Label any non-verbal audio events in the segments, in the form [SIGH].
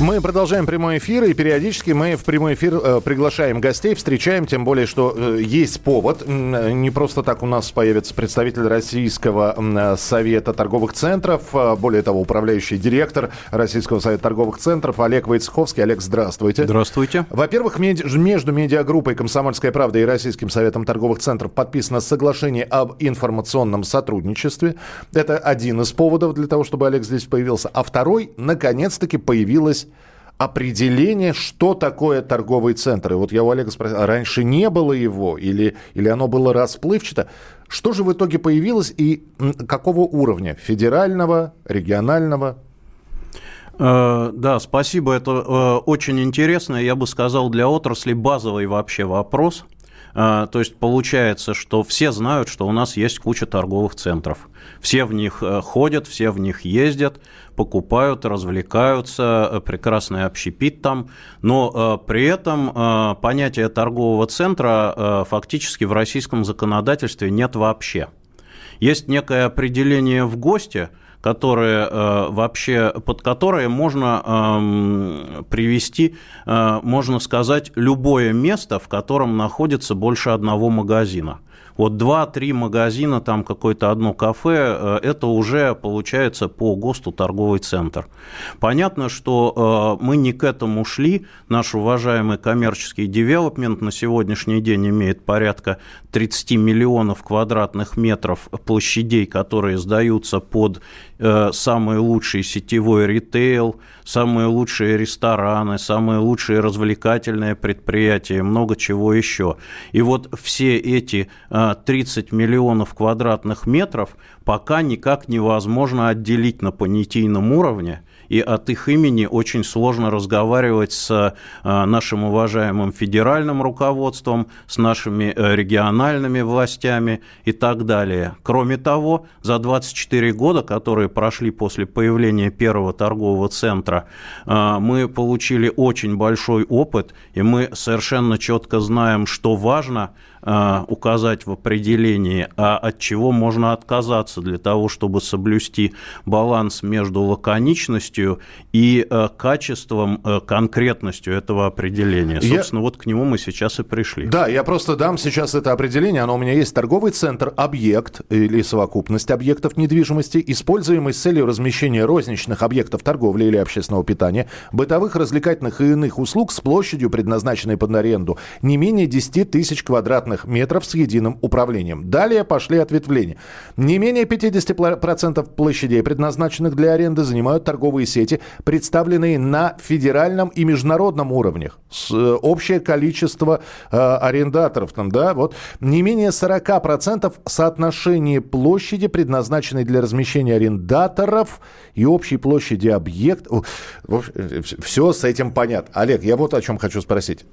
Мы продолжаем прямой эфир, и периодически мы в прямой эфир э, приглашаем гостей, встречаем, тем более, что э, есть повод. Э, Не просто так у нас появится представитель Российского э, совета торговых центров, э, более того, управляющий директор Российского совета торговых центров Олег Войцеховский. Олег, здравствуйте. Здравствуйте. Во-первых, меди- между медиагруппой «Комсомольская правда» и Российским советом торговых центров подписано соглашение об информационном сотрудничестве. Это один из поводов для того, чтобы Олег здесь появился. А второй, наконец-таки, появилось определение, что такое торговый центр. И вот я у Олега спросил, а раньше не было его или, или оно было расплывчато? Что же в итоге появилось и какого уровня? Федерального, регионального? Э, Да, спасибо. Это э, очень интересно. Я бы сказал, для отрасли базовый вообще вопрос. Э, То есть получается, что все знают, что у нас есть куча торговых центров. Все в них э, ходят, все в них ездят, покупают, развлекаются, э, прекрасный общепит там. Но э, при этом понятия торгового центра фактически в российском законодательстве нет вообще. Есть некое определение в ГОСТе, которое э, вообще, под которое можно эм, привести, э, можно сказать, любое место, в котором находится больше одного магазина. Вот два-три магазина, там какое-то одно кафе, э, это уже получается по ГОСТу торговый центр. Понятно, что э, мы не к этому шли. Наш уважаемый коммерческий девелопмент на сегодняшний день имеет порядка 30 миллионов квадратных метров площадей, которые сдаются под э, самый лучший сетевой ритейл, самые лучшие рестораны, самые лучшие развлекательные предприятия, много чего еще. И вот все эти э, 30 миллионов квадратных метров пока никак невозможно отделить на понятийном уровне, и от их имени очень сложно разговаривать с э, нашим уважаемым федеральным руководством, с нашими э, региональными властями и так далее. Кроме того, за 24 года, которые прошли после появления первого торгового центра, э, мы получили очень большой опыт, и мы совершенно четко знаем, что важно указать в определении, а от чего можно отказаться для того, чтобы соблюсти баланс между лаконичностью и э, качеством, э, конкретностью этого определения. Я- Собственно, вот к нему мы сейчас и пришли. Да, я просто дам сейчас это определение. Оно у меня есть. Торговый центр – объект или совокупность объектов недвижимости, используемый с целью размещения розничных объектов торговли или общественного питания, бытовых, развлекательных и иных услуг с площадью, предназначенной под аренду, не менее 10 тысяч квадратных метров с единым управлением. Далее пошли ответвления. Не менее 50% площадей, предназначенных для аренды, занимают торговые сети, представленные на федеральном и международном уровнях. С, э, общее количество э, арендаторов там, да, вот. Не менее 40% соотношение площади, предназначенной для размещения арендаторов, и общей площади объект. Все с этим понятно. Олег, я вот о чем хочу спросить.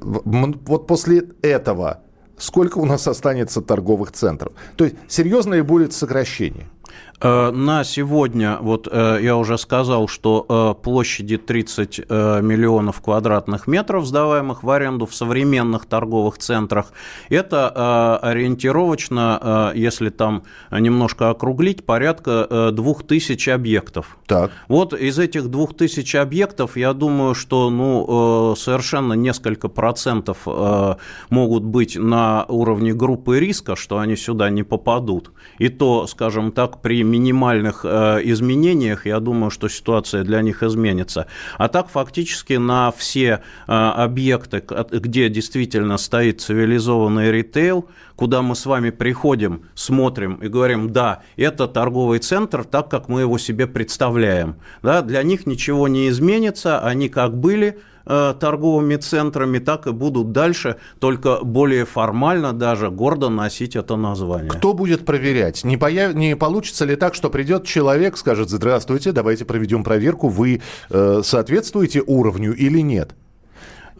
Вот после этого сколько у нас останется торговых центров? То есть серьезно ли будет сокращение? Э, На сегодня, вот э, я уже сказал, что э, площади 30 э, миллионов квадратных метров, сдаваемых в аренду в современных торговых центрах, это ориентировочно, если там немножко округлить, порядка э, 2000 объектов. Так. Вот из этих 2000 объектов, я думаю, что ну, совершенно несколько процентов могут быть на уровне группы риска, что они сюда не попадут. И то, скажем так, при минимальных э, изменениях, я думаю, что ситуация для них изменится. А так фактически на все э, объекты, где действительно стоит цивилизованный ритейл, куда мы с вами приходим, смотрим и говорим, да, это торговый центр, так как мы его себе представляем. Да, для них ничего не изменится, они как были торговыми центрами, так и будут дальше, только более формально даже гордо носить это название. Кто будет проверять? Не, появ... не получится ли так, что придет человек, скажет, здравствуйте, давайте проведем проверку, вы э, соответствуете уровню или нет?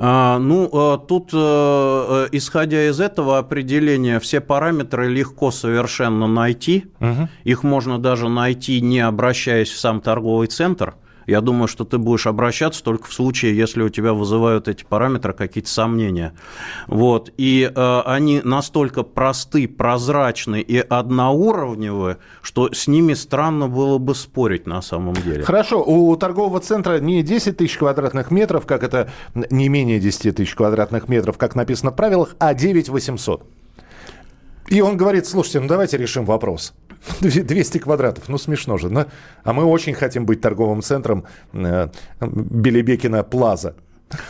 А, ну, а, тут, э, исходя из этого определения, все параметры легко совершенно найти. Угу. Их можно даже найти, не обращаясь в сам торговый центр – я думаю, что ты будешь обращаться только в случае, если у тебя вызывают эти параметры какие-то сомнения. Вот. И э, они настолько просты, прозрачны и одноуровневые, что с ними странно было бы спорить на самом деле. Хорошо, у торгового центра не 10 тысяч квадратных метров, как это не менее 10 тысяч квадратных метров, как написано в правилах, а 9 800. И он говорит, слушайте, ну давайте решим вопрос. [LAUGHS] 200 квадратов, ну смешно же. Но, а мы очень хотим быть торговым центром э, Белебекина Плаза.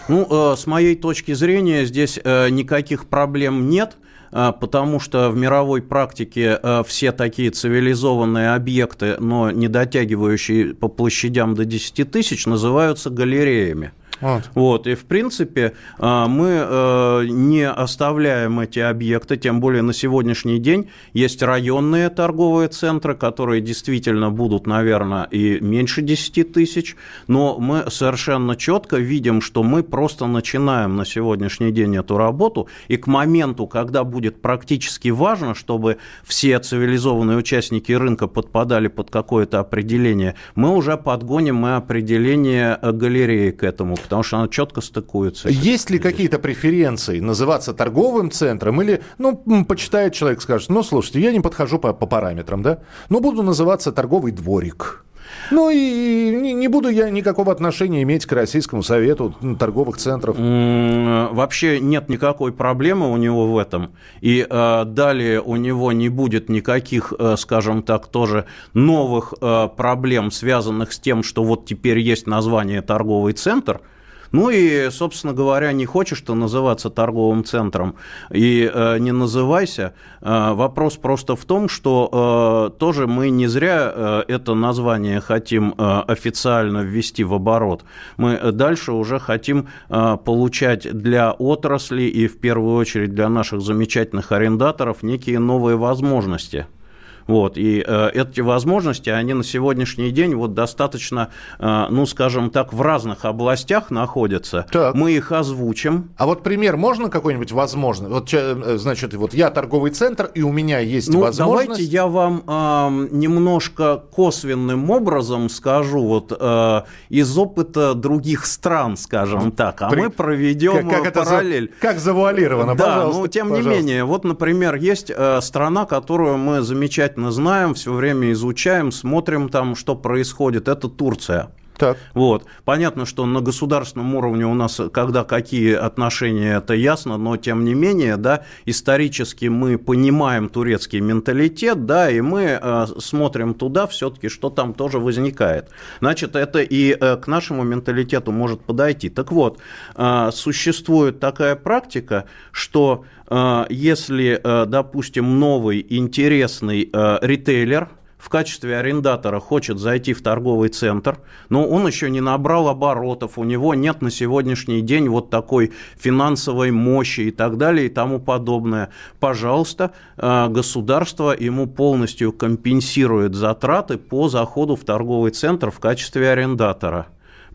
Ну, э, с моей точки зрения, здесь э, никаких проблем нет э, потому что в мировой практике э, все такие цивилизованные объекты, но не дотягивающие по площадям до 10 тысяч, называются галереями. Вот. вот. И, в принципе, а, мы э, не оставляем эти объекты, тем более на сегодняшний день есть районные торговые центры, которые действительно будут, наверное, и меньше 10 тысяч, но мы совершенно четко видим, что мы просто начинаем на сегодняшний день эту работу, и к моменту, когда будет практически важно, чтобы все цивилизованные участники рынка подпадали под какое-то определение, мы уже подгоним мы определение галереи к этому, потому что она четко стыкуется. Есть ли какие-то преференции называться торговым центром или, ну, почитает человек, скажет, ну, слушайте, я не подхожу по, по параметрам, да, но буду называться торговый дворик. Ну и не, не буду я никакого отношения иметь к Российскому совету торговых центров. Вообще нет никакой проблемы у него в этом. И э, далее у него не будет никаких, э, скажем так, тоже новых э, проблем, связанных с тем, что вот теперь есть название торговый центр – ну и, собственно говоря, не хочешь ты называться торговым центром и э, не называйся. Э, вопрос просто в том, что э, тоже мы не зря э, это название хотим э, официально ввести в оборот. Мы дальше уже хотим э, получать для отрасли и в первую очередь для наших замечательных арендаторов некие новые возможности. Вот, и э, эти возможности, они на сегодняшний день вот достаточно, э, ну, скажем так, в разных областях находятся. Так. Мы их озвучим. А вот пример можно какой-нибудь возможный? Вот, э, значит, вот я торговый центр, и у меня есть ну, возможность... давайте я вам э, немножко косвенным образом скажу, вот э, из опыта других стран, скажем так, а При... мы проведем как, как параллель. Это, как завуалировано, да, пожалуйста. но тем пожалуйста. не менее, вот, например, есть э, страна, которую мы замечательно замечательно знаем, все время изучаем, смотрим там, что происходит. Это Турция. Так. Вот. Понятно, что на государственном уровне у нас, когда какие отношения, это ясно, но тем не менее, да, исторически мы понимаем турецкий менталитет, да, и мы э, смотрим туда все-таки, что там тоже возникает. Значит, это и э, к нашему менталитету может подойти. Так вот, э, существует такая практика, что э, если, э, допустим, новый интересный э, ритейлер, в качестве арендатора хочет зайти в торговый центр, но он еще не набрал оборотов, у него нет на сегодняшний день вот такой финансовой мощи и так далее и тому подобное. Пожалуйста, э, государство ему полностью компенсирует затраты по заходу в торговый центр в качестве арендатора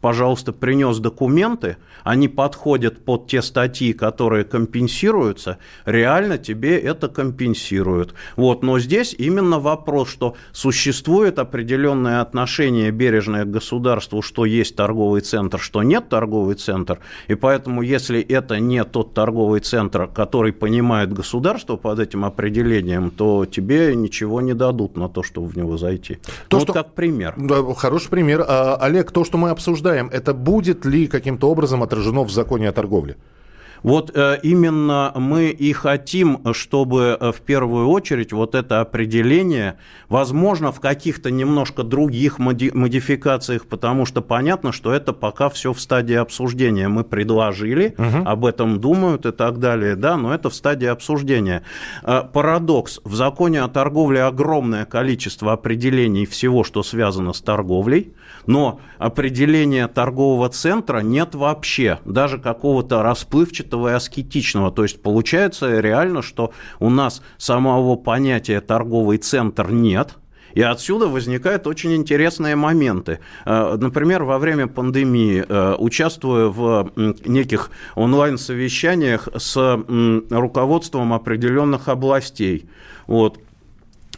пожалуйста, принес документы, они подходят под те статьи, которые компенсируются, реально тебе это компенсируют. Вот, но здесь именно вопрос, что существует определенное отношение бережное к государству, что есть торговый центр, что нет торговый центр, и поэтому если это не тот торговый центр, который понимает государство под этим определением, то тебе ничего не дадут на то, чтобы в него зайти. То, вот что... как пример. Да, хороший пример. А, Олег, то, что мы обсуждаем, обсуждаем, это будет ли каким-то образом отражено в законе о торговле? Вот э, именно мы и хотим, чтобы э, в первую очередь вот это определение, возможно, в каких-то немножко других модификациях, потому что понятно, что это пока все в стадии обсуждения. Мы предложили, угу. об этом думают и так далее, да, но это в стадии обсуждения. Э, парадокс. В законе о торговле огромное количество определений всего, что связано с торговлей, но определения торгового центра нет вообще, даже какого-то расплывчатого этого и аскетичного. То есть получается реально, что у нас самого понятия торговый центр нет, И отсюда возникают очень интересные моменты. Э, например, во время пандемии, э, участвуя в неких онлайн-совещаниях с руководством определенных областей, вот,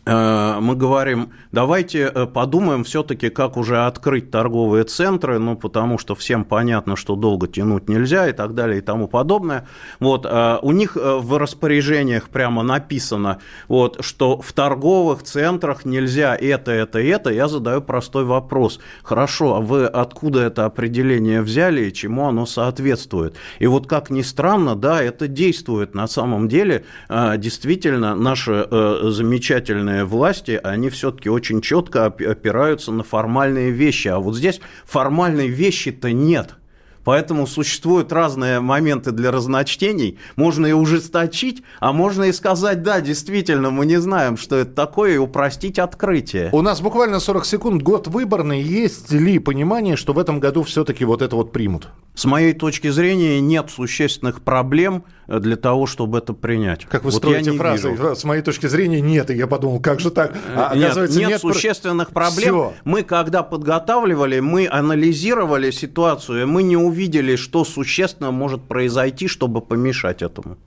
мы говорим, давайте э, подумаем все-таки, как уже открыть торговые центры, ну, потому что всем понятно, что долго тянуть нельзя и так далее и тому подобное. Вот, э, у них в распоряжениях прямо написано, вот, что в торговых центрах нельзя это, это, это. Я задаю простой вопрос. Хорошо, а вы откуда это определение взяли и чему оно соответствует? И вот как ни странно, да, это действует на самом деле. Действительно, наши замечательные исполнительные власти, они все-таки очень четко опираются на формальные вещи. А вот здесь формальной вещи-то нет. Поэтому существуют разные моменты для разночтений. Можно и ужесточить, а можно и сказать, да, действительно, мы не знаем, что это такое, и упростить открытие. У нас буквально 40 секунд, год выборный. Есть ли понимание, что в этом году все-таки вот это вот примут? С моей точки зрения, нет существенных проблем э, для того, чтобы это принять. Как вы вот строите фразы? Вижу. С моей точки зрения, нет. И я подумал, как же так? А, нет, нет, нет существенных проблем. Все. Мы, когда подготавливали, мы анализировали ситуацию, мы не увидели, что существенно может произойти, чтобы помешать этому.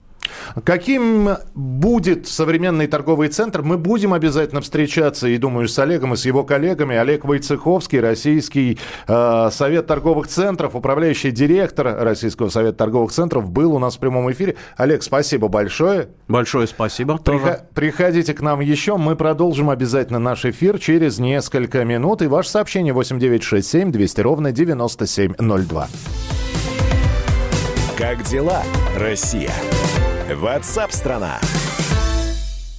Каким будет современный торговый центр? Мы будем обязательно встречаться, и думаю, с Олегом и с его коллегами. Олег Войцеховский, Российский э, Совет торговых центров, управляющий директор Российского Совета торговых центров, был у нас в прямом эфире. Олег, спасибо большое. Большое спасибо. Приход, приходите к нам еще. Мы продолжим обязательно наш эфир через несколько минут. И ваше сообщение 8967 200 ровно 9702. Как дела, Россия? WhatsApp страна.